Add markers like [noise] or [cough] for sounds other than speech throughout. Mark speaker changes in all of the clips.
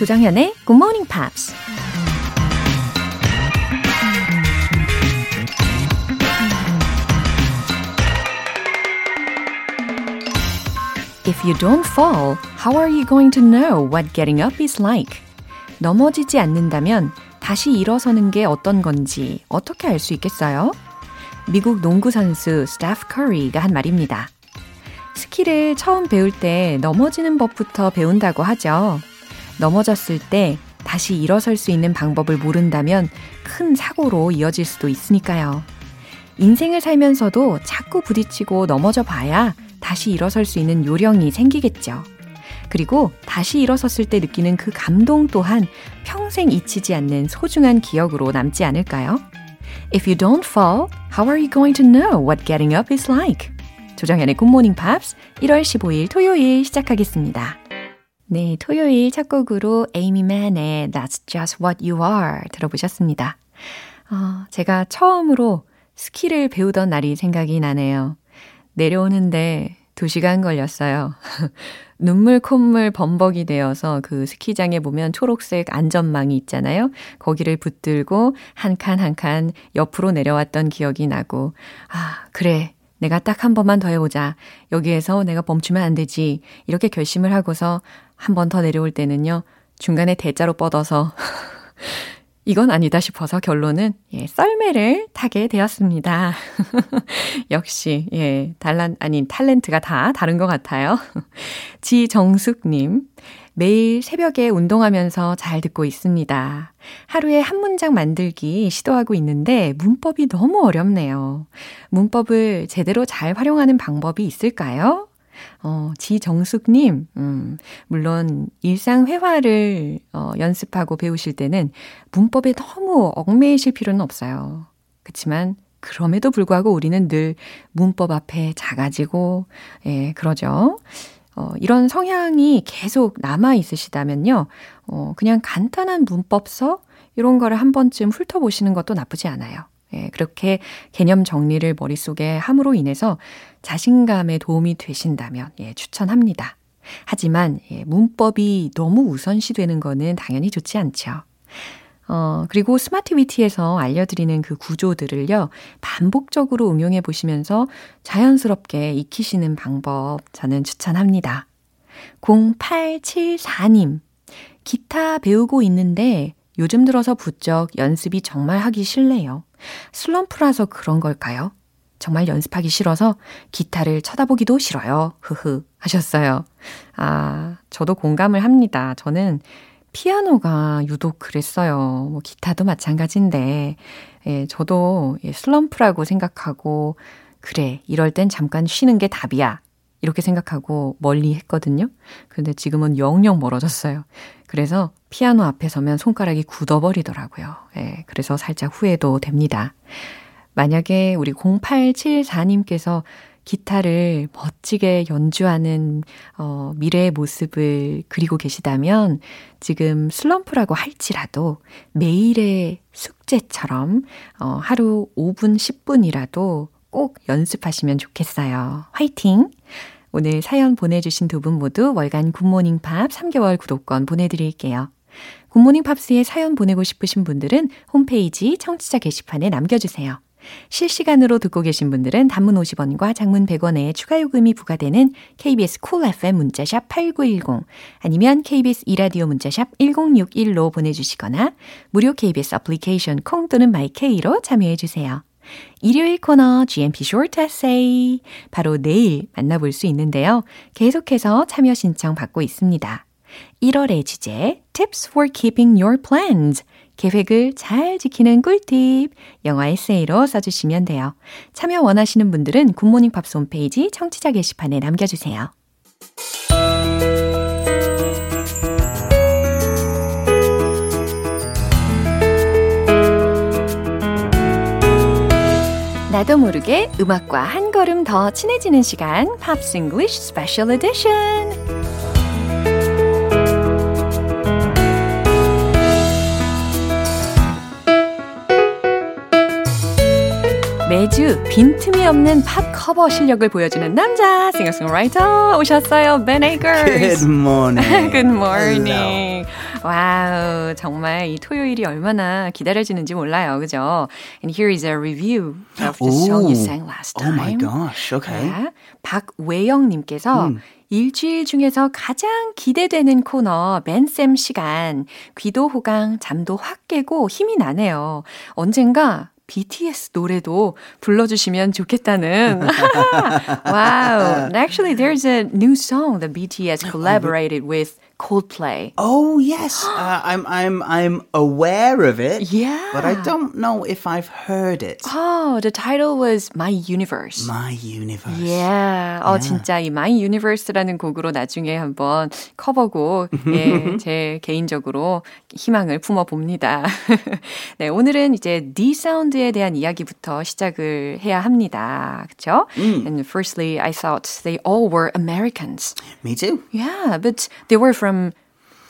Speaker 1: 조정현의 Good Morning Pops. If you don't fall, how are you going to know what getting up is like? 넘어지지 않는다면 다시 일어서는 게 어떤 건지 어떻게 알 수 있겠어요? 미국 농구 선수 스타프 커리가 한 말입니다. 스키를 처음 배울 때 넘어지는 법부터 배운다고 하죠. 넘어졌을 때 다시 일어설 수 있는 방법을 모른다면 큰 사고로 이어질 수도 있으니까요. 인생을 살면서도 자꾸 부딪히고 넘어져 봐야 다시 일어설 수 있는 요령이 생기겠죠. 그리고 다시 일어섰을 때 느끼는 그 감동 또한 평생 잊히지 않는 소중한 기억으로 남지 않을까요? If you don't fall, how are you going to know what getting up is like? 조정현의 굿모닝 팝스 1월 15일 토요일 시작하겠습니다. 네, 토요일 첫 곡으로 에이미 맨의 That's Just What You Are 들어보셨습니다. 어, 제가 처음으로 스키를 배우던 날이 생각이 나네요. 내려오는데 2시간 걸렸어요. [laughs] 눈물 콧물 범벅이 되어서 그 스키장에 보면 초록색 안전망이 있잖아요. 거기를 붙들고 한 칸 한 칸 옆으로 내려왔던 기억이 나고, 아, 그래. 내가 딱 한 번만 더 해보자. 여기에서 내가 멈추면 안 되지. 이렇게 결심을 하고서 한 번 더 내려올 때는요. 중간에 대자로 뻗어서 [laughs] 이건 아니다 싶어서 결론은 예, 썰매를 타게 되었습니다. [laughs] 역시 예, 달란 아닌 탤런트가 다 다른 것 같아요. [laughs] 지정숙 님. 매일 새벽에 운동하면서 잘 듣고 있습니다. 하루에 한 문장 만들기 시도하고 있는데 문법이 너무 어렵네요. 문법을 제대로 잘 활용하는 방법이 있을까요? 어, 지정숙님, 음, 물론 일상 회화를 어, 연습하고 배우실 때는 문법에 너무 얽매이실 필요는 없어요. 그렇지만 그럼에도 불구하고 우리는 늘 문법 앞에 작아지고, 예, 그러죠. 어, 이런 성향이 계속 남아 있으시다면요, 어, 그냥 간단한 문법서 이런 거를 한 번쯤 훑어보시는 것도 나쁘지 않아요. 예, 그렇게 개념 정리를 머릿속에 함으로 인해서 자신감에 도움이 되신다면 예, 추천합니다. 하지만 예, 문법이 너무 우선시 되는 거는 당연히 좋지 않죠. 어, 그리고 스마트위티에서 알려드리는 그 구조들을요, 반복적으로 응용해 보시면서 자연스럽게 익히시는 방법 저는 추천합니다. 0874님, 기타 배우고 있는데 요즘 들어서 부쩍 연습이 정말 하기 싫네요. 슬럼프라서 그런 걸까요? 정말 연습하기 싫어서 기타를 쳐다보기도 싫어요. 흐흐 하셨어요. 아, 저도 공감을 합니다. 저는 피아노가 유독 그랬어요. 뭐 기타도 마찬가지인데, 예, 저도 예, 슬럼프라고 생각하고, 그래, 이럴 땐 잠깐 쉬는 게 답이야. 이렇게 생각하고 멀리 했거든요. 근데 지금은 영영 멀어졌어요. 그래서 피아노 앞에 서면 손가락이 굳어버리더라고요. 예, 그래서 살짝 후회도 됩니다. 만약에 우리 0874님께서 기타를 멋지게 연주하는 어, 미래의 모습을 그리고 계시다면 지금 슬럼프라고 할지라도 매일의 숙제처럼 어, 하루 5분, 10분이라도 꼭 연습하시면 좋겠어요. 화이팅! 오늘 사연 보내주신 두 분 모두 월간 굿모닝 팝스 3개월 구독권 보내드릴게요. 굿모닝 팝스에 사연 보내고 싶으신 분들은 홈페이지 청취자 게시판에 남겨주세요. 실시간으로 듣고 계신 분들은 단문 50원과 장문 100원의 추가 요금이 부과되는 KBS Cool FM 문자샵 8910 아니면 KBS 2라디오 문자샵 1061로 보내주시거나 무료 KBS 애플리케이션 콩 또는 마이케이로 참여해 주세요. 일요일 코너 GMP Short Essay 바로 내일 만나볼 수 있는데요. 계속해서 참여 신청 받고 있습니다. 1월의 주제 Tips for Keeping Your Plans 계획을 잘 지키는 꿀팁 영어 에세이로 써주시면 돼요. 참여 원하시는 분들은 굿모닝 팝스 홈페이지 청취자 게시판에 남겨주세요. 나도 모르게 음악과 한 걸음 더 친해지는 시간 Pops English Special Edition 매주 빈틈이 없는 팝 커버 실력을 보여주는 남자 싱어송라이터 오셨어요. Ben Akers.
Speaker 2: Good morning. [laughs]
Speaker 1: Good morning. 와우, 정말 이 토요일이 얼마나 기다려지는지 몰라요. 그죠? And here is a review of the song you sang last
Speaker 2: Oh
Speaker 1: time.
Speaker 2: my gosh. Okay.
Speaker 1: 자, 박외영 님께서
Speaker 2: 음.
Speaker 1: 일주일 중에서 가장 기대되는 코너 맨쌤 시간 귀도 호강 잠도 확 깨고 힘이 나네요. 언젠가 BTS 노래도 불러주시면 좋겠다는. wow. Actually, there's a new song that BTS collaborated with Coldplay.
Speaker 2: Oh yes, uh, I'm I'm I'm aware of it.
Speaker 1: Yeah.
Speaker 2: but I don't know if I've heard it.
Speaker 1: Oh, the title was My Universe.
Speaker 2: My universe.
Speaker 1: Yeah. 어, 진짜 이 My Universe라는 곡으로 나중에 한번 커버곡, 예, 제 개인적으로 희망을 품어 봅니다. 네, 오늘은 이제 D 사운드에 대한 이야기부터 시작을 해야 합니다. 그쵸? And firstly, I thought they all were Americans.
Speaker 2: Me too.
Speaker 1: Yeah, but they were from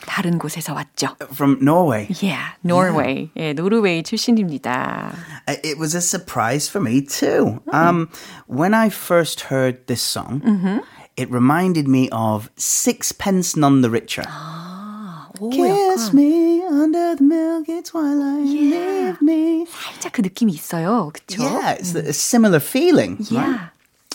Speaker 1: 다른 곳에서 왔죠.
Speaker 2: From Norway.
Speaker 1: Yeah, Norway. 예, 노르웨이 출신입니다.
Speaker 2: Uh, It was a surprise for me too. Um, when I first heard this song, it reminded me of Sixpence None the Richer.
Speaker 1: 오,
Speaker 2: Kiss me under the milky twilight, leave me.
Speaker 1: 살짝 그 느낌이 있어요. 그쵸?
Speaker 2: Yeah, it's a similar feeling. right?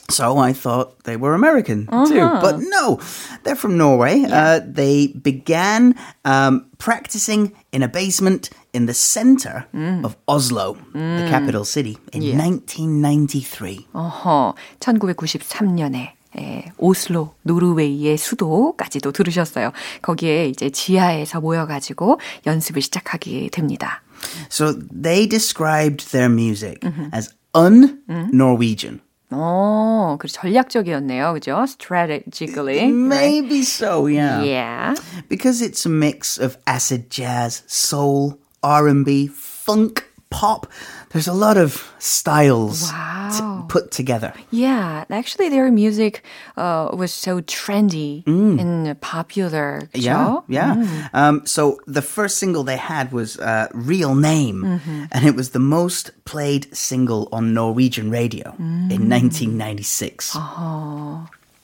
Speaker 1: Yeah.
Speaker 2: So I thought they were American too, but no, they're from Norway. Uh, they began um, practicing in a basement in the center of Oslo, the capital city, in 1993.
Speaker 1: 어허, 1993년에 예, 오슬로, 노르웨이의 수도까지도 들으셨어요. 거기에 이제 지하에서 모여가지고 연습을 시작하게 됩니다.
Speaker 2: So they described their music as un-Norwegian.
Speaker 1: 어, 그 전략적이었네요. 그죠? Strategically.
Speaker 2: Maybe so, yeah.
Speaker 1: Yeah.
Speaker 2: Because it's a mix of acid jazz, soul, R&B, funk, pop. There's a lot of styles
Speaker 1: Wow.
Speaker 2: t- put together.
Speaker 1: Yeah, actually their music uh, was so trendy and popular. 그죠?
Speaker 2: Yeah, yeah. Um, so the first single they had was uh, "Real Name," and it was the most played single on Norwegian radio in 1996.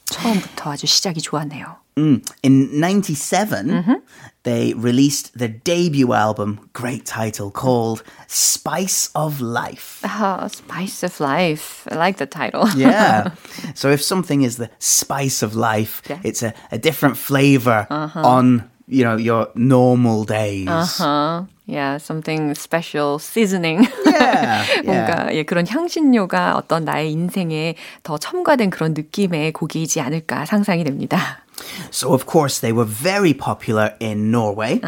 Speaker 1: 처음부터 아주 시작이 좋았네요.
Speaker 2: Mm. In '97, they released their debut album, great title called "Spice of Life."
Speaker 1: Uh, Spice of Life. I like the title. [laughs]
Speaker 2: Yeah. so if something is the spice of life,
Speaker 1: Yeah.
Speaker 2: it's a, a different flavor on you know your normal days.
Speaker 1: Uh-huh. Yeah, something special seasoning.
Speaker 2: Yeah, yeah.
Speaker 1: 뭔가 예, 그런 향신료가 어떤 나의 인생에 더 첨가된 그런 느낌의 곡이지 않을까 상상이 됩니다.
Speaker 2: So of course they were very popular in Norway,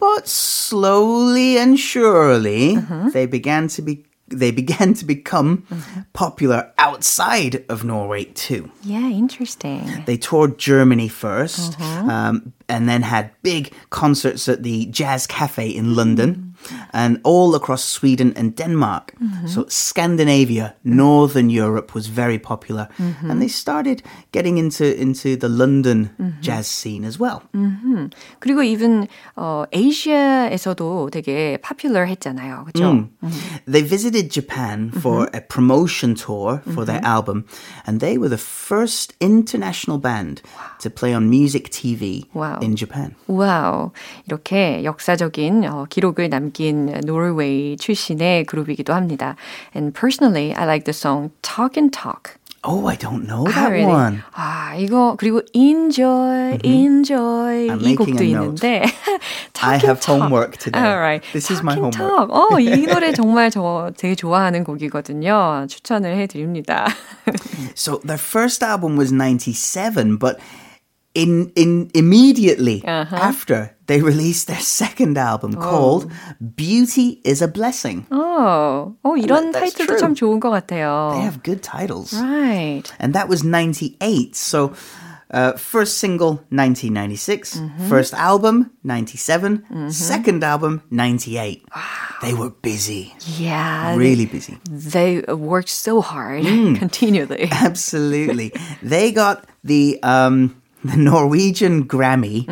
Speaker 2: but slowly and surely they began to be they began to become popular outside of Norway too.
Speaker 1: Yeah, interesting.
Speaker 2: They toured Germany 1st um, and then had big concerts at the Jazz Cafe in London and all across Sweden and Denmark. So Scandinavia, Northern Europe was very popular. And they started getting into, into the London jazz scene as well.
Speaker 1: 그리고 even 어, 아시아에서도 되게 popular 했잖아요. 그렇죠?
Speaker 2: They visited Japan for a promotion tour for their album, and they were the first international band to play on music TV
Speaker 1: Wow.
Speaker 2: in Japan.
Speaker 1: 와우. 이렇게 역사적인 어, 기록을 남긴 노르웨이 출신의 그룹이기도 합니다. And personally, I like the song Talk and Talk.
Speaker 2: Oh, I don't know
Speaker 1: 아,
Speaker 2: that
Speaker 1: really?
Speaker 2: one.
Speaker 1: 아, 이거 그리고 Enjoy, Enjoy
Speaker 2: I'm
Speaker 1: 이
Speaker 2: making
Speaker 1: 곡도
Speaker 2: a note.
Speaker 1: 있는데 [laughs] Talk
Speaker 2: I
Speaker 1: and
Speaker 2: have
Speaker 1: Talk.
Speaker 2: homework today.
Speaker 1: All right.
Speaker 2: This is
Speaker 1: Talk
Speaker 2: my
Speaker 1: and
Speaker 2: homework.
Speaker 1: Talk. 어, 이 노래 [laughs] 정말 저 되게 좋아하는 곡이거든요. 추천을 해드립니다. [laughs]
Speaker 2: So their first album was 97, but in in immediately
Speaker 1: Uh-huh.
Speaker 2: after they released their second album called Beauty is a Blessing.
Speaker 1: 어, 어 이런
Speaker 2: That's
Speaker 1: 타이틀도
Speaker 2: true.
Speaker 1: 참 좋은 것 같아요.
Speaker 2: They have good titles.
Speaker 1: Right.
Speaker 2: And that was 98. So uh, first single 1996, first album 97, second album 98. They were busy.
Speaker 1: Yeah.
Speaker 2: Really busy.
Speaker 1: They worked so hard
Speaker 2: Mm. [laughs]
Speaker 1: continually.
Speaker 2: Absolutely. they got the um the Norwegian Grammy,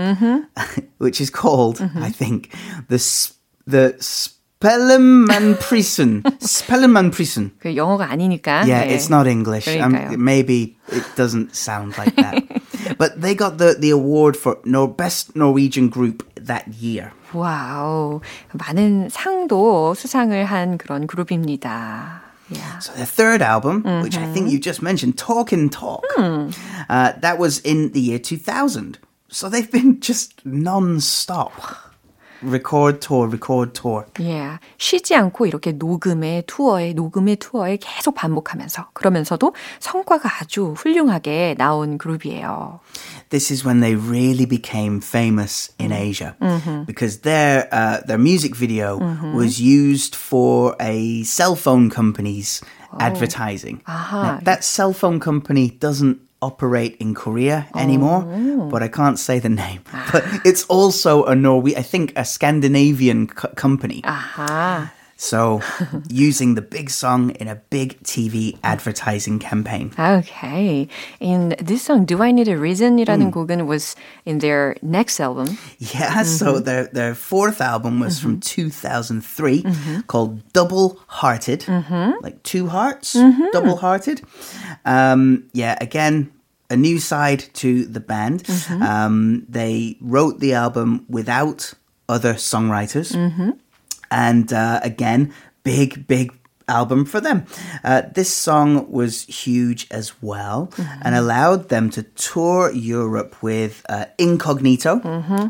Speaker 2: [laughs] which is called, I think, the s- the Spellemannprisen. [laughs] Spellemannprisen.
Speaker 1: 그 영어가 아니니까.
Speaker 2: Yeah,
Speaker 1: 네.
Speaker 2: it's not English. Um,
Speaker 1: 그러니까요.
Speaker 2: maybe it doesn't sound like that. [laughs] but they got the, the award for Nor- Best Norwegian Group that year.
Speaker 1: 와우. 많은 상도 수상을 한 그런 그룹입니다.
Speaker 2: So their third album, which I think you just mentioned, Talk and Talk, uh, that was in the year 2000. So they've been just non-stop Record tour, record tour.
Speaker 1: Yeah. 쉬지 않고 이렇게 녹음에 투어에 녹음에 투어에 계속 반복하면서 그러면서도 성과가 아주 훌륭하게 나온 그룹이에요.
Speaker 2: This is when they really became famous in Asia because their uh, their music video was used for a cell phone company's advertising. Now, that cell phone company doesn't operate in Korea oh. anymore, but I can't say the [laughs] name. But ah. it's also a Norway, I think, a Scandinavian co- company.
Speaker 1: 아하.
Speaker 2: So [laughs] using the big song in a big TV advertising campaign.
Speaker 1: Okay. In this song, Do I Need a Reason이라는 곡은 was in their next album.
Speaker 2: Yeah, [laughs] so their their fourth album was from 2003 called Double Hearted, like two hearts, Double Hearted. Um, yeah, again, a new side to the band. Um, they wrote the album without other songwriters, and uh, again, big big album for them. Uh, this song was huge as well and allowed them to tour Europe with uh, Incognito,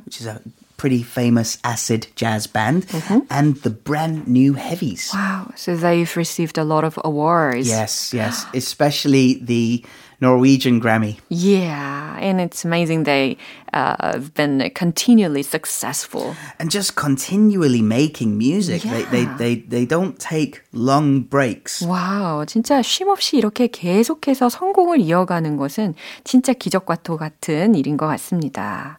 Speaker 2: which is a pretty famous acid jazz band, and the brand new Heavies.
Speaker 1: Wow. So they've received a lot of awards.
Speaker 2: Yes, yes, especially the Norwegian Grammy.
Speaker 1: Yeah. And it's amazing they uh, have been continually successful.
Speaker 2: And just continually making music. They, they,
Speaker 1: Yeah.
Speaker 2: they, they don't take long breaks.
Speaker 1: 와우, 진짜 쉼 없이 이렇게 계속해서 성공을 이어가는 것은 진짜 기적과 또 같은 일인 것 같습니다.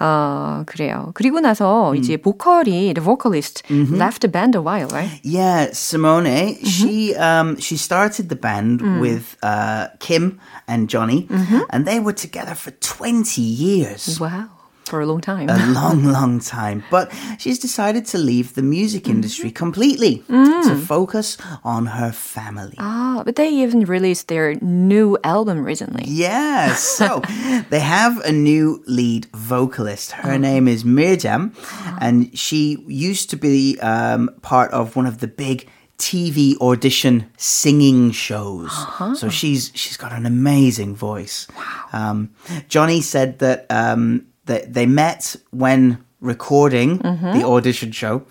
Speaker 1: 어, 그래요. 그리고 나서 이제 보컬이, the vocalist, left the band a while, right?
Speaker 2: Yeah, Simone. She um she started the band with uh Kim and Johnny, and they were together for twenty years.
Speaker 1: Wow, for a long time.
Speaker 2: A [laughs] long, long time. But she's decided to leave the music industry completely to focus on her family.
Speaker 1: Ah, but they even released their new album recently.
Speaker 2: Yes. [laughs] So they have a new lead vocalist. Her name is Mirjam, and she used to be um, part of one of the big TV audition singing shows. So she's she's got an amazing voice. Um, Johnny said that um, that they met when recording the audition show,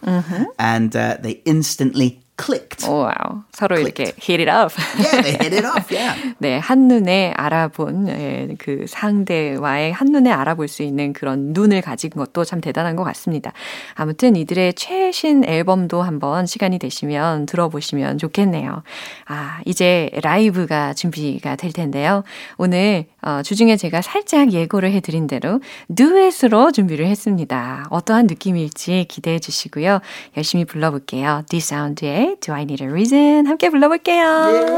Speaker 2: and uh, they instantly clicked.
Speaker 1: 와우, 서로 이렇게 hit it up.
Speaker 2: Yeah, they hit it off. Yeah. [laughs]
Speaker 1: 네, 한눈에 알아본 예, 그 상대와의 한눈에 알아볼 수 있는 그런 눈을 가진 것도 참 대단한 것 같습니다. 아무튼 이들의 최신 앨범도 한번 시간이 되시면 들어보시면 좋겠네요. 아, 이제 라이브가 준비가 될 텐데요. 오늘 어, 주중에 제가 살짝 예고를 해드린 대로 듀엣으로 준비를 했습니다. 어떠한 느낌일지 기대해 주시고요. 열심히 불러볼게요. D'Sound의 Do I Need a Reason 함께 불러볼게요.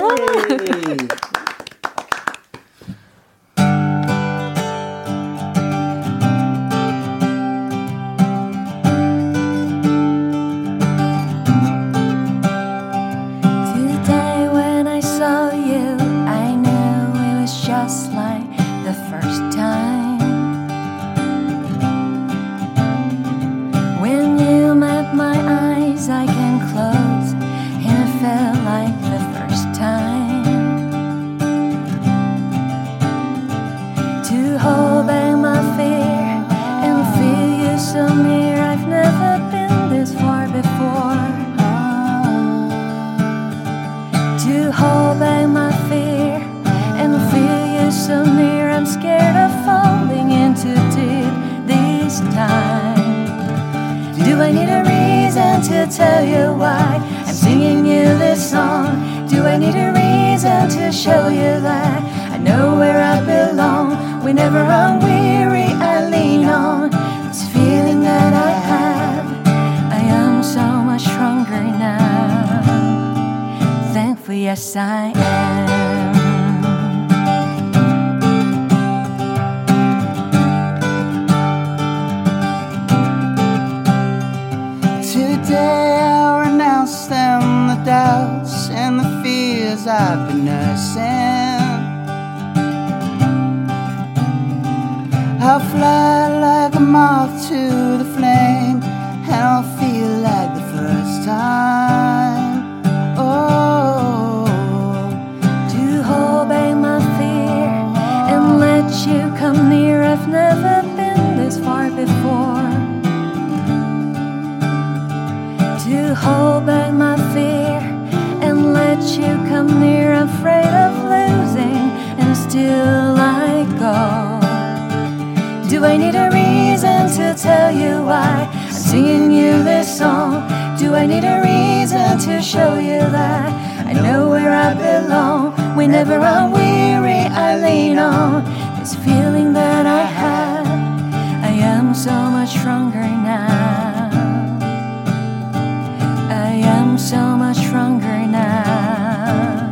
Speaker 3: I am so much stronger now.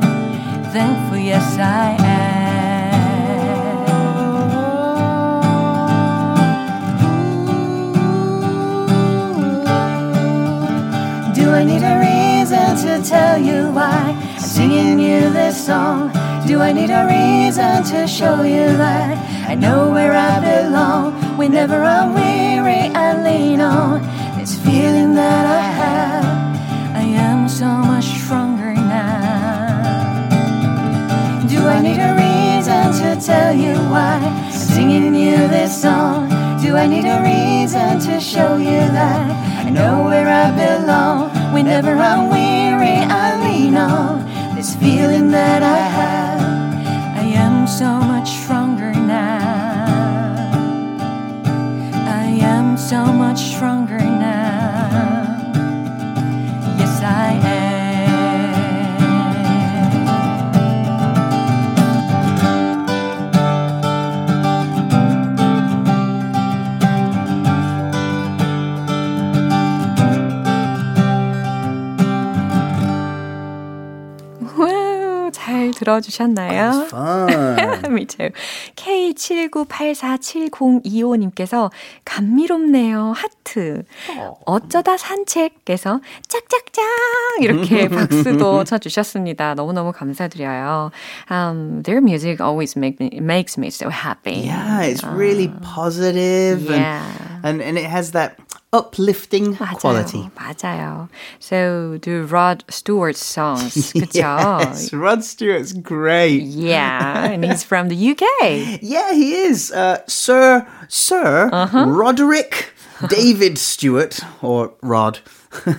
Speaker 3: Thankful, yes, I am. Do I need a reason to tell you why I'm singing you this song? Do I need a reason to show you that I know where I belong? Whenever I'm weary, I lean on this feeling that I so much stronger now. Do I need a reason to tell you why I'm singing you this song? Do I need a reason to show you that I know where I belong? Whenever I'm weary, I lean on this feeling that I have. I am so much stronger now. I am so much stronger
Speaker 1: 들어주셨나요?
Speaker 2: fun.
Speaker 1: Me too. K79847025님께서 감미롭네요. 하트. 어쩌다 산책께서 짝짝짝 이렇게 박수도 쳐주셨습니다. 너무너무 감사드려요. Um, their music always make me, makes me so happy.
Speaker 2: Yeah, it's really positive
Speaker 1: Yeah.
Speaker 2: and, and and it has that uplifting
Speaker 1: 맞아요.
Speaker 2: quality.
Speaker 1: 맞아요. So do Rod Stewart songs, 그쵸? [laughs]
Speaker 2: Yes, Rod Stewart's great.
Speaker 1: Yeah, and he's from the UK. [laughs]
Speaker 2: Yeah, he is. Uh, Sir Sir
Speaker 1: Uh-huh.
Speaker 2: Roderick [laughs] David Stewart, or Rod.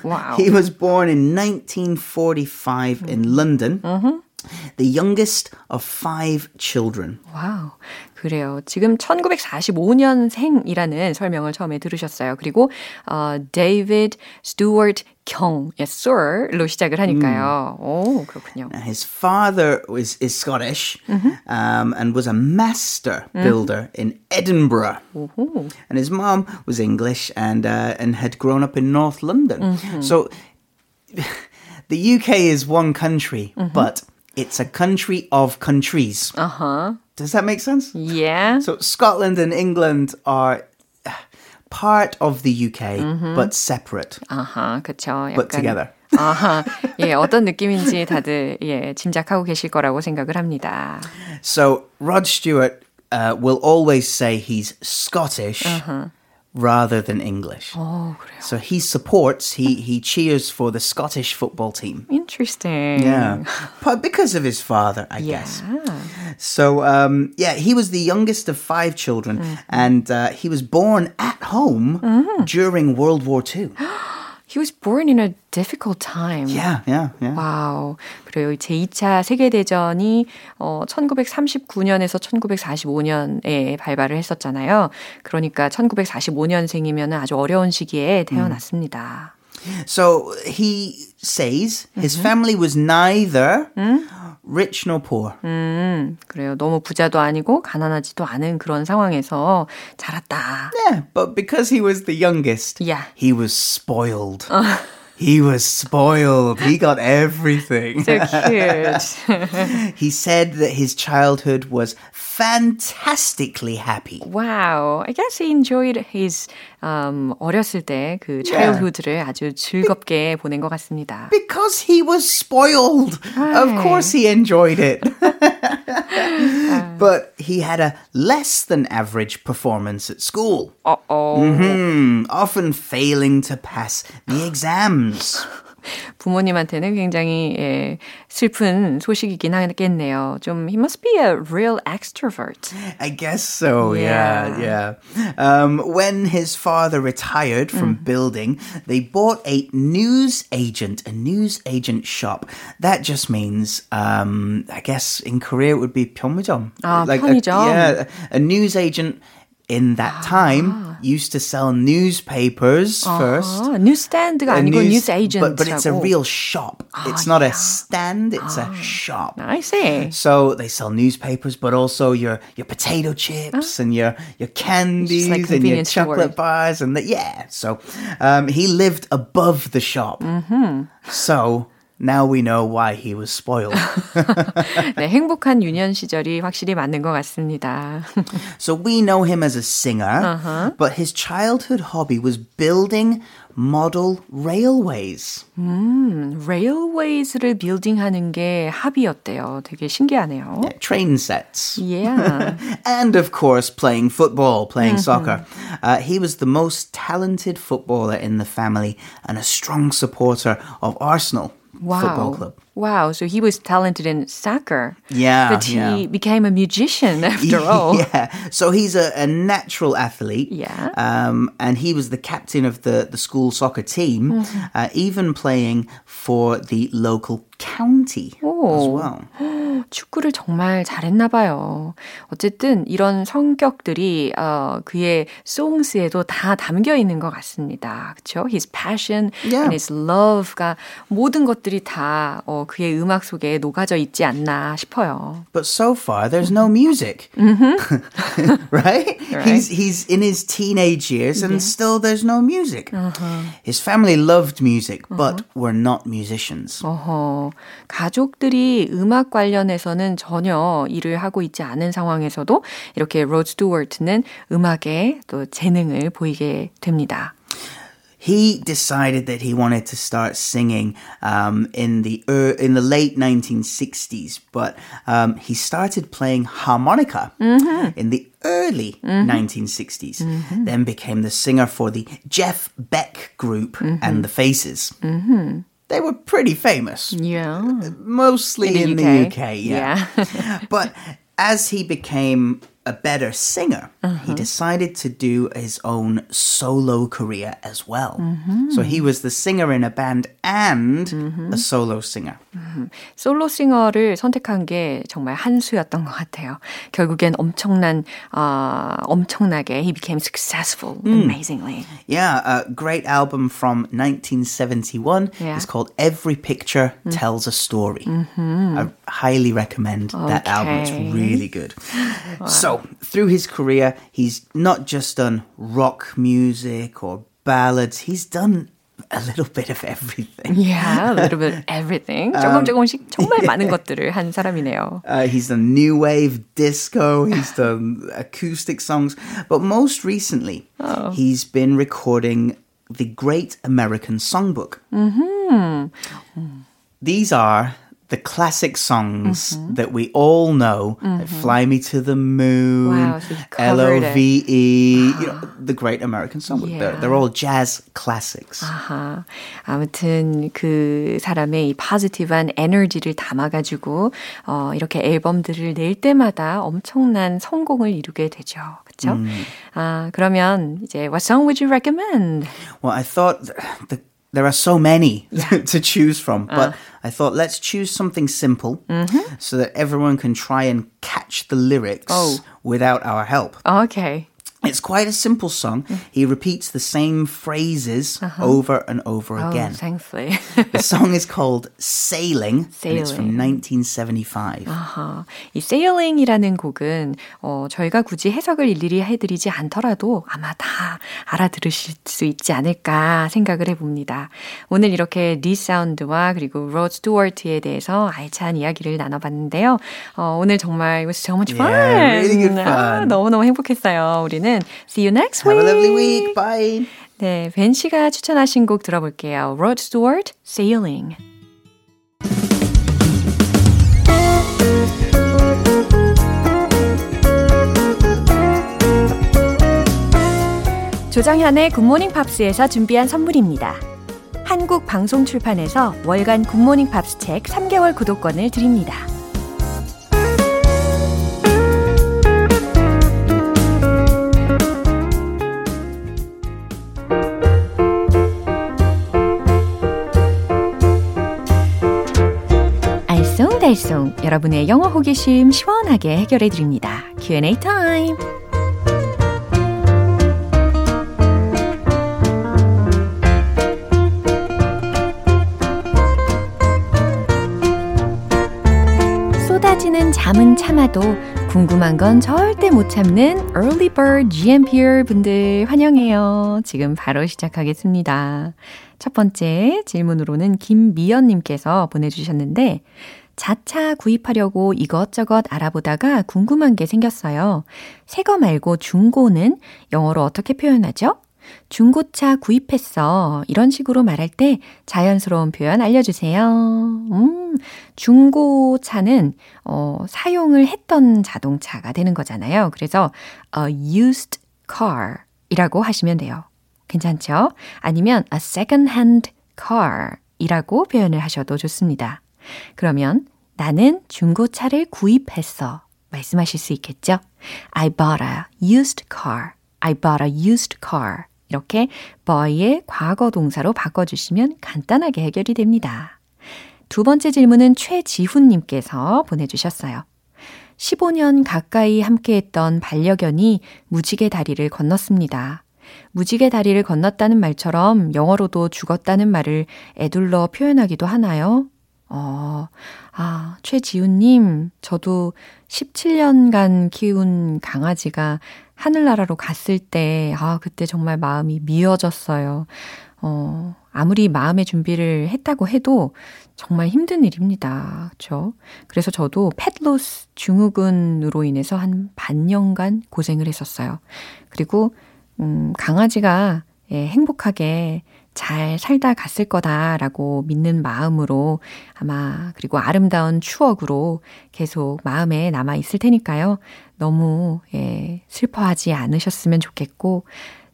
Speaker 1: Wow.
Speaker 2: he was born in 1945 in London.
Speaker 1: Mm-hmm.
Speaker 2: The youngest of five children.
Speaker 1: 와우. 그래요. 지금 1945년생이라는 설명을 처음에 들으셨어요. 그리고 어, David Stewart 경, yes, sir로 시작을 하니까요. 오, 그렇군요.
Speaker 2: His father was is Scottish um, and was a master builder in Edinburgh.
Speaker 1: 오호.
Speaker 2: and his mom was English and uh, and had grown up in North London. So the UK is one country, but it's a country of countries.
Speaker 1: Uh-huh.
Speaker 2: Does that make sense?
Speaker 1: Yeah.
Speaker 2: So Scotland and England are uh, part of the UK, but separate,
Speaker 1: 아하, 그쵸.
Speaker 2: but together.
Speaker 1: 아하, [laughs] 예, [laughs] 어떤 느낌인지 다들 예, 짐작하고 계실 거라고 생각을 합니다.
Speaker 2: So Rod Stewart uh, will always say he's Scottish rather than English.
Speaker 1: 어, 그래요.
Speaker 2: So he supports, he he cheers for the Scottish football team.
Speaker 1: Interesting.
Speaker 2: Yeah, but because of his father, I
Speaker 1: Yeah.
Speaker 2: guess. So um, yeah, he was the youngest of five children, and uh, he was born at home during World War II. [gasps]
Speaker 1: He was born in a difficult time.
Speaker 2: Yeah, yeah, yeah.
Speaker 1: 와우. 그래요. 제2차 세계대전이 어, 1939년에서 1945년에 발발을 했었잖아요. 그러니까 1945년생이면 아주 어려운 시기에 태어났습니다.
Speaker 2: So he says his family was neither rich nor poor.
Speaker 1: 음, 그래요. 너무 부자도 아니고 가난하지도 않은 그런 상황에서 자랐다.
Speaker 2: Yeah, but because he was the youngest,
Speaker 1: Yeah.
Speaker 2: he was spoiled. He was spoiled. He got everything.
Speaker 1: So cute.
Speaker 2: he [laughs] said that his childhood was fantastically happy.
Speaker 1: wow. I guess he enjoyed his um, 어렸을 때 그 childhood를 아주 즐겁게 보낸 것 같습니다.
Speaker 2: Because he was spoiled. Of
Speaker 1: Right.
Speaker 2: course he enjoyed it. [laughs] [laughs] but he had a less than average performance at school.
Speaker 1: 어어.
Speaker 2: Hmm, often failing to pass the exams. [laughs]
Speaker 1: 부모님한테는 굉장히 예, 슬픈 소식이긴 하겠네요. 좀 he must be a real extrovert.
Speaker 2: I guess so, yeah, yeah. Um, when his father retired from building, they bought a news agent, a news agent shop. That just means, um, I guess in Korea it would be 편의점.
Speaker 1: Ah,
Speaker 2: a,
Speaker 1: 편의점.
Speaker 2: yeah, a news agent in that time used to sell newspapers first.
Speaker 1: 아, newsstand가
Speaker 2: A
Speaker 1: 아니고
Speaker 2: news-
Speaker 1: news agent.
Speaker 2: But, but it's a real shop. it's not a stand, it's a shop.
Speaker 1: I see.
Speaker 2: So they sell newspapers, but also your your potato chips and your your candies and your
Speaker 1: convenience store.
Speaker 2: chocolate bars and the, yeah. So um, he lived above the shop. So now we know why he was spoiled. [laughs]
Speaker 1: 네, 행복한 유년 시절이 확실히 맞는 것 같습니다. [laughs]
Speaker 2: so we know him as a singer, but his childhood hobby was building model railways.
Speaker 1: 레일웨이즈를 빌딩하는 게 합이었대요. 되게 신기하네요.
Speaker 2: Train sets.
Speaker 1: Yeah. [laughs]
Speaker 2: and of course playing football, playing soccer. Uh, he was the most talented footballer in the family and a strong supporter of Arsenal Football
Speaker 1: Wow.
Speaker 2: Club.
Speaker 1: Wow. So he was talented in soccer.
Speaker 2: Yeah,
Speaker 1: But he
Speaker 2: yeah.
Speaker 1: became a musician [laughs] after [laughs] all.
Speaker 2: yeah, so he's a, a natural athlete.
Speaker 1: Yeah.
Speaker 2: um, and he was the captain of the the school soccer team, uh, even playing for the local county as
Speaker 1: Oh.
Speaker 2: well. [gasps] [gasps]
Speaker 1: 축구를 정말 잘했나 봐요. 어쨌든 이런 성격들이 어, 그의 songs에도 다 담겨 있는 것 같습니다. 그렇죠? His passion
Speaker 2: Yeah.
Speaker 1: and his love가 모든 것들이 다 어, 그의 음악 속에 녹아져 있지 않나 싶어요.
Speaker 2: But so far, there's no music, right? He's he's in his teenage years, and still there's no music. His family loved music, but were not musicians.
Speaker 1: 어허, 가족들이 음악 관련 해서는 전혀 일을 하고 있지 않은 상황에서도 이렇게 로드 스튜어트는 음악에 또 재능을 보이게 됩니다.
Speaker 2: He decided that he wanted to start singing um, in the er, in the late 1960s, but um, he started playing harmonica in the early 1960s. Then became the singer for the Jeff Beck group and the Faces. They were pretty famous.
Speaker 1: Yeah.
Speaker 2: mostly in,
Speaker 1: In the
Speaker 2: the
Speaker 1: UK.
Speaker 2: UK, yeah. [laughs] but as he became a better singer, he uh-huh. decided to do his own solo career as well. Mm-hmm. So he was the singer in a band and a mm-hmm. solo singer.
Speaker 1: 솔로 싱어를 선택한 게 정말 한 수였던 것 같아요. 결국엔 엄청난, 아 엄청나게 he became successful amazingly.
Speaker 2: Yeah, a great album from 1971.
Speaker 1: Yeah.
Speaker 2: It's called Every Picture Tells a Story. I highly recommend that album. It's
Speaker 1: Okay.
Speaker 2: really good. [laughs] So, through his career, he's not just done rock music or ballads, he's done a little bit of everything.
Speaker 1: Yeah, a little bit of [laughs] everything. 조금 조금씩 정말 [laughs] 많은 것들을 한 사람이네요.
Speaker 2: Uh, he's done new wave disco, he's done [laughs] acoustic songs, but most recently, he's been recording the Great American Songbook. These are the classic songs that we all know like Fly Me to the Moon,
Speaker 1: Wow, so he
Speaker 2: L
Speaker 1: covered
Speaker 2: O
Speaker 1: it.
Speaker 2: V E, you know, [gasps] the Great American Songbook. They're,
Speaker 1: Yeah.
Speaker 2: they're all jazz classics.
Speaker 1: 아하, 아무튼 그 사람의 이 포지티브한 에너지를 담아가지고 어, 이렇게 앨범들을 낼 때마다 엄청난 성공을 이루게 되죠. 그렇죠? 아 그러면 이제 What song would you recommend?
Speaker 2: Well, I thought th- th- there are so many [laughs] to choose from, uh. but I thought let's choose something simple mm-hmm. so that everyone can try and catch the lyrics
Speaker 1: Oh.
Speaker 2: without our help.
Speaker 1: Okay.
Speaker 2: It's quite a simple song. He repeats the same phrases over and over
Speaker 1: Oh,
Speaker 2: again.
Speaker 1: thankfully.
Speaker 2: The song is called Sailing, and it's from
Speaker 1: Sailing.
Speaker 2: 1975.
Speaker 1: 아하, 이 Sailing이라는 곡은 어, 저희가 굳이 해석을 일일이 해드리지 않더라도 아마 다 알아들으실 수 있지 않을까 생각을 해봅니다. 오늘 이렇게 D'Sound와 그리고 로드 스튜어트에 대해서 알찬 이야기를 나눠봤는데요. 어, 오늘 정말 it was so much fun.
Speaker 2: Yeah, really good
Speaker 1: 아,
Speaker 2: fun.
Speaker 1: 너무너무 행복했어요. 우리는 see you next
Speaker 2: Have
Speaker 1: week.
Speaker 2: a lovely week. Bye.
Speaker 1: 네, 벤 씨가 추천하신 곡 들어볼게요. 로드 스튜어트, Sailing. 조정현의 굿모닝 팝스에서 준비한 선물입니다. 한국 방송 출판에서 월간 굿모닝 팝스 책 3개월 구독권을 드립니다. 달쏭 여러분의 영어 호기심 시원하게 해결해 드립니다. Q&A 타임. 쏟아지는 잠은 참아도 궁금한 건 절대 못 참는 Early Bird GMPR 분들 환영해요. 지금 바로 시작하겠습니다. 첫 번째 질문으로는 김미연님께서 보내주셨는데, 자차 구입하려고 이것저것 알아보다가 궁금한 게 생겼어요. 새거 말고 중고는 영어로 어떻게 표현하죠? 중고차 구입했어. 이런 식으로 말할 때 자연스러운 표현 알려주세요. 음, 중고차는, 어, 사용을 했던 자동차가 되는 거잖아요. 그래서, a used car 이라고 하시면 돼요. 괜찮죠? 아니면 a second hand car 이라고 표현을 하셔도 좋습니다. 그러면 나는 중고차를 구입했어. 말씀하실 수 있겠죠? I bought a used car. I bought a used car. 이렇게 buy의 과거 동사로 바꿔주시면 간단하게 해결이 됩니다. 두 번째 질문은 최지훈님께서 보내주셨어요. 15년 가까이 함께했던 반려견이 무지개 다리를 건넜습니다. 무지개 다리를 건넜다는 말처럼 영어로도 죽었다는 말을 애둘러 표현하기도 하나요? 어, 아, 최지훈님, 저도 17년간 키운 강아지가 하늘나라로 갔을 때, 아, 그때 정말 마음이 미어졌어요. 어, 아무리 마음의 준비를 했다고 해도 정말 힘든 일입니다. 그렇죠? 그래서 저도 펫로스 증후군으로 인해서 한 반년간 고생을 했었어요. 그리고 음, 강아지가 예, 행복하게 잘 살다 갔을 거다라고 믿는 마음으로 아마 그리고 아름다운 추억으로 계속 마음에 남아 있을 테니까요. 너무 예, 슬퍼하지 않으셨으면 좋겠고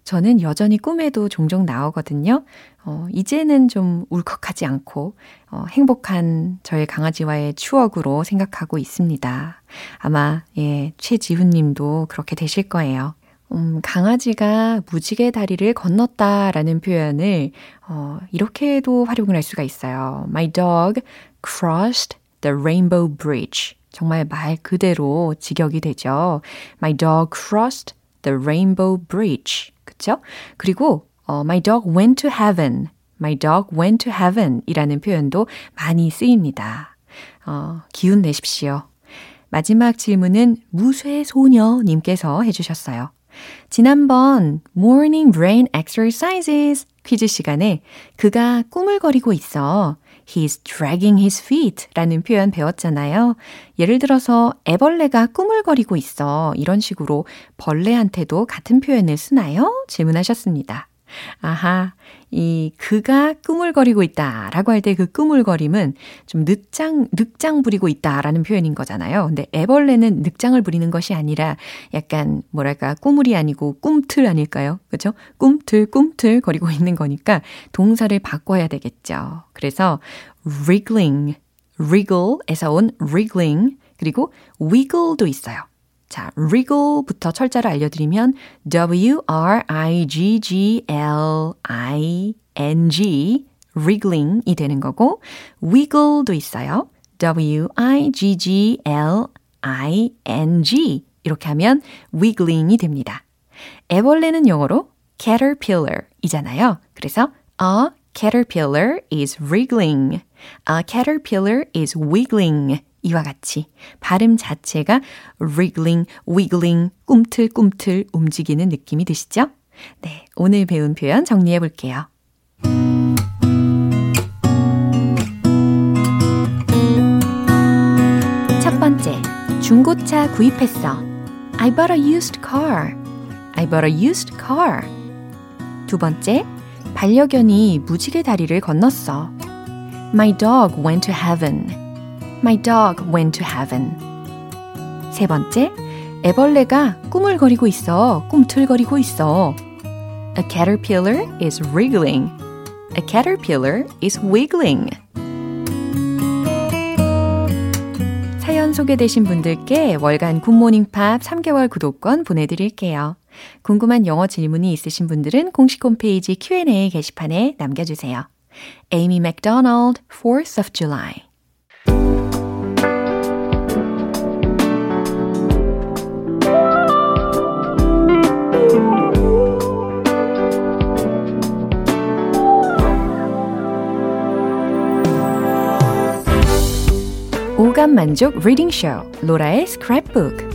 Speaker 1: 저는 여전히 꿈에도 종종 나오거든요. 어, 이제는 좀 울컥하지 않고 어, 행복한 저의 강아지와의 추억으로 생각하고 있습니다. 아마 예, 최지훈 님도 그렇게 되실 거예요. 음, 강아지가 무지개 다리를 건넜다라는 표현을 어, 이렇게도 활용을 할 수가 있어요. My dog crossed the rainbow bridge. 정말 말 그대로 직역이 되죠. My dog crossed the rainbow bridge. 그쵸? 그리고 어, My dog went to heaven. My dog went to heaven 이라는 표현도 많이 쓰입니다. 어, 기운 내십시오. 마지막 질문은 무쇠소녀님께서 해주셨어요. 지난번 Morning Brain Exercises 퀴즈 시간에 그가 꾸물거리고 있어. He's dragging his feet 라는 표현 배웠잖아요. 예를 들어서 애벌레가 꾸물거리고 있어. 이런 식으로 벌레한테도 같은 표현을 쓰나요? 질문하셨습니다. 아하, 이 그가 꾸물거리고 있다 라고 할 때 그 꾸물거림은 좀 늑장, 늑장 부리고 있다 라는 표현인 거잖아요. 근데 애벌레는 늑장을 부리는 것이 아니라 약간 뭐랄까 꾸물이 아니고 꿈틀 아닐까요? 그죠? 꿈틀, 꿈틀 거리고 [laughs] 있는 거니까 동사를 바꿔야 되겠죠. 그래서 wriggling, wriggle에서 온 wriggling 그리고 wiggle도 있어요. 자, wriggle부터 철자를 알려드리면 W-R-I-G-G-L-I-N-G wriggling이 되는 거고 wiggle도 있어요. W-I-G-G-L-I-N-G 이렇게 하면 wiggling이 됩니다. 애벌레는 영어로 caterpillar 이잖아요. 그래서 a caterpillar is wriggling. A caterpillar is wiggling. 이와 같이 발음 자체가 wriggling, wiggling, 꿈틀꿈틀 움직이는 느낌이 드시죠? 네, 오늘 배운 표현 정리해 볼게요. 첫 번째, 중고차 구입했어. I bought a used car. I bought a used car. 두 번째, 반려견이 무지개 다리를 건넜어. My dog went to heaven. My dog went to heaven. 세 번째, 애벌레가 꾸물거리고 있어. 꿈틀거리고 있어. A caterpillar is wriggling. A caterpillar is wiggling. 사연 소개되신 분들께 월간 굿모닝 팝 3개월 구독권 보내드릴게요. 궁금한 영어 질문이 있으신 분들은 공식 홈페이지 Q&A 게시판에 남겨주세요. Amy MacDonald, 4th of July. 오감 만족 reading 쇼 로라의 스크랩북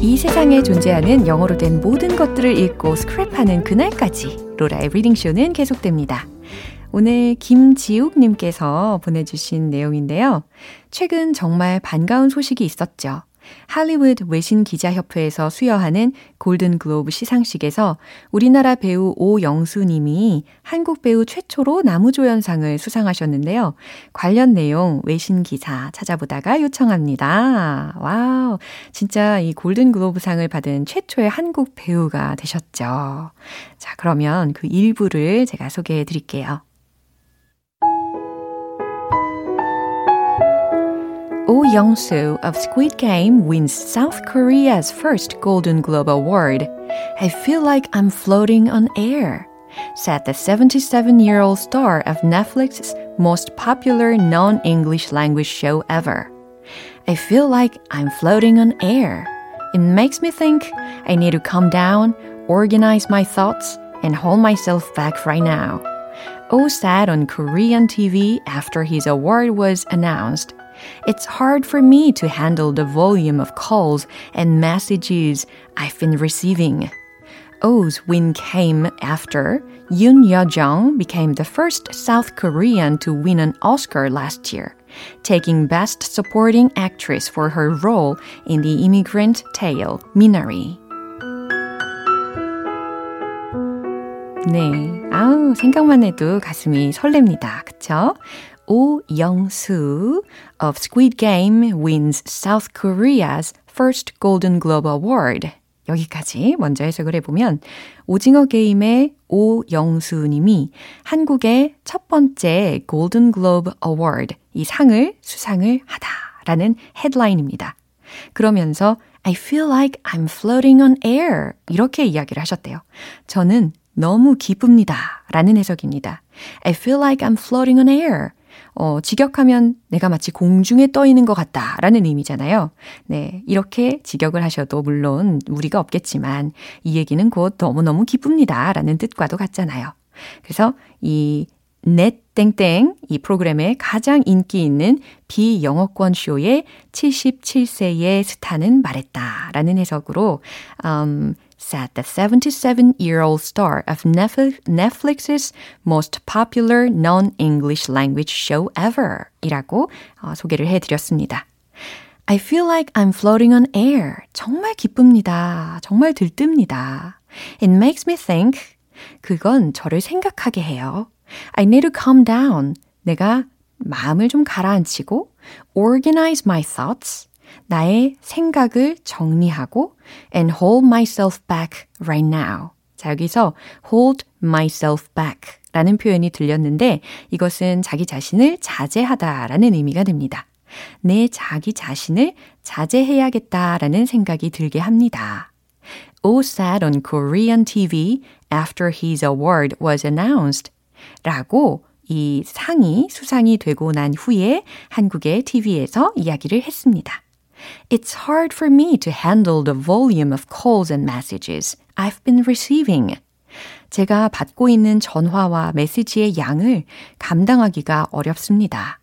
Speaker 1: 이 세상에 존재하는 영어로 된 모든 것들을 읽고 스크랩하는 그날까지 로라의 reading 쇼는 계속됩니다. 오늘 김지욱님께서 보내주신 내용인데요. 최근 정말 반가운 소식이 있었죠. 할리우드 외신 기자협회에서 수여하는 골든 글로브 시상식에서 우리나라 배우 오영수 님이 한국 배우 최초로 남우조연상을 수상하셨는데요. 관련 내용 외신 기사 찾아보다가 요청합니다. 와우. 진짜 이 골든 글로브상을 받은 최초의 한국 배우가 되셨죠. 자, 그러면 그 일부를 제가 소개해 드릴게요. Oh Young-soo of Squid Game wins South Korea's first Golden Globe Award. I feel like I'm floating on air, said the 77-year-old star of Netflix's most popular non-English language show ever. I feel like I'm floating on air. It makes me think I need to calm down, organize my thoughts, and hold myself back right now. Oh said on Korean TV after his award was announced. It's hard for me to handle the volume of calls and messages I've been receiving. O's win came after Yoon Yo-jung became the first South Korean to win an Oscar last year, taking Best Supporting Actress for her role in the immigrant tale Minari. 네, 아우 생각만 해도 가슴이 설렙니다. 그쵸? 오영수 of Squid Game wins South Korea's first Golden Globe Award. 여기까지 먼저 해석을 해보면 오징어 게임의 오영수 님이 한국의 첫 번째 골든 글로브 어워드 이 상을 수상을 하다라는 헤드라인입니다. 그러면서 I feel like I'm floating on air 이렇게 이야기를 하셨대요. 저는 너무 기쁩니다 라는 해석입니다. I feel like I'm floating on air. 어, 직역하면 내가 마치 공중에 떠 있는 것 같다 라는 의미잖아요. 네, 이렇게 직역을 하셔도 물론 무리가 없겠지만 이 얘기는 곧 너무너무 기쁩니다 라는 뜻과도 같잖아요. 그래서 이 넷땡땡 이 프로그램의 가장 인기 있는 비영어권 쇼의 77세의 스타는 말했다 라는 해석으로 um, said the 77-year-old star of Netflix's most popular non-English language show ever 이라고 어, 소개를 해드렸습니다. I feel like I'm floating on air. 정말 기쁩니다. 정말 들뜹니다. It makes me think. 그건 저를 생각하게 해요. I need to calm down. 내가 마음을 좀 가라앉히고 organize my thoughts. 나의 생각을 정리하고 and hold myself back right now. 자, 여기서 hold myself back 라는 표현이 들렸는데 이것은 자기 자신을 자제하다 라는 의미가 됩니다. 내 자기 자신을 자제해야겠다라는 생각이 들게 합니다. O sat on Korean TV after his award was announced 라고 이 상이 수상이 되고 난 후에 한국의 TV에서 이야기를 했습니다. It's hard for me to handle the volume of calls and messages I've been receiving. 제가 받고 있는 전화와 메시지의 양을 감당하기가 어렵습니다.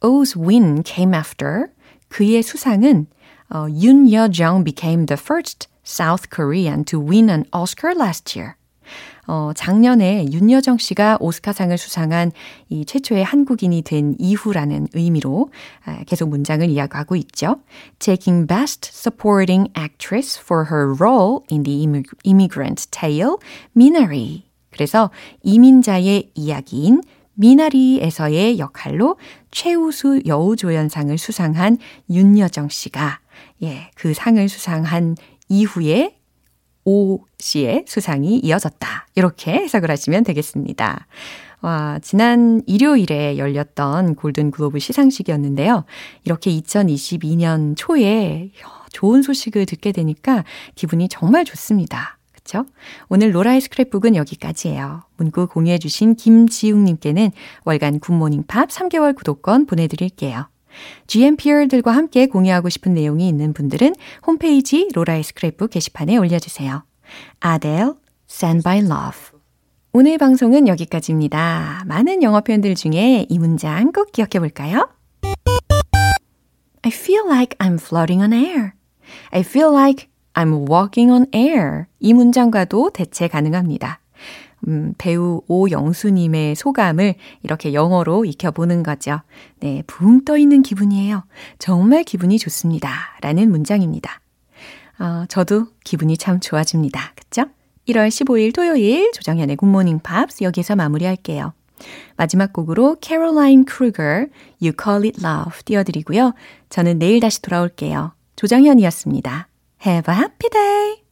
Speaker 1: O's win came after 그의 수상은 uh, Yoon Yo-jung became the first South Korean to win an Oscar last year. 어, 작년에 윤여정 씨가 오스카상을 수상한 이 최초의 한국인이 된 이후라는 의미로 계속 문장을 이야기하고 있죠. Taking Best Supporting Actress for her role in the Immigrant Tale, Minari. 그래서 이민자의 이야기인 미나리에서의 역할로 최우수 여우조연상을 수상한 윤여정 씨가 예, 그 상을 수상한 이후에 오 씨의 수상이 이어졌다. 이렇게 해석을 하시면 되겠습니다. 와, 지난 일요일에 열렸던 골든 글로브 시상식이었는데요. 이렇게 2022년 초에 좋은 소식을 듣게 되니까 기분이 정말 좋습니다. 그쵸? 오늘 로라의 스크랩북은 여기까지예요. 문구 공유해주신 김지웅님께는 월간 굿모닝 팝스 3개월 구독권 보내드릴게요. GMPer들과 함께 공유하고 싶은 내용이 있는 분들은 홈페이지 로라의 스크랩북 게시판에 올려주세요. 아델, Stand by Love. 오늘 방송은 여기까지입니다. 많은 영어 표현들 중에 이 문장 꼭 기억해 볼까요? I feel like I'm floating on air. I feel like I'm walking on air. 이 문장과도 대체 가능합니다. 음, 배우 오영수님의 소감을 이렇게 영어로 익혀보는 거죠. 네, 붕 떠있는 기분이에요. 정말 기분이 좋습니다. 라는 문장입니다. 어, 저도 기분이 참 좋아집니다. 그쵸? 1월 15일 토요일 조정현의 굿모닝 팝스 여기서 마무리할게요. 마지막 곡으로 캐롤라인 크루거 You Call It Love 띄워드리고요. 저는 내일 다시 돌아올게요. 조정현이었습니다. Have a happy day!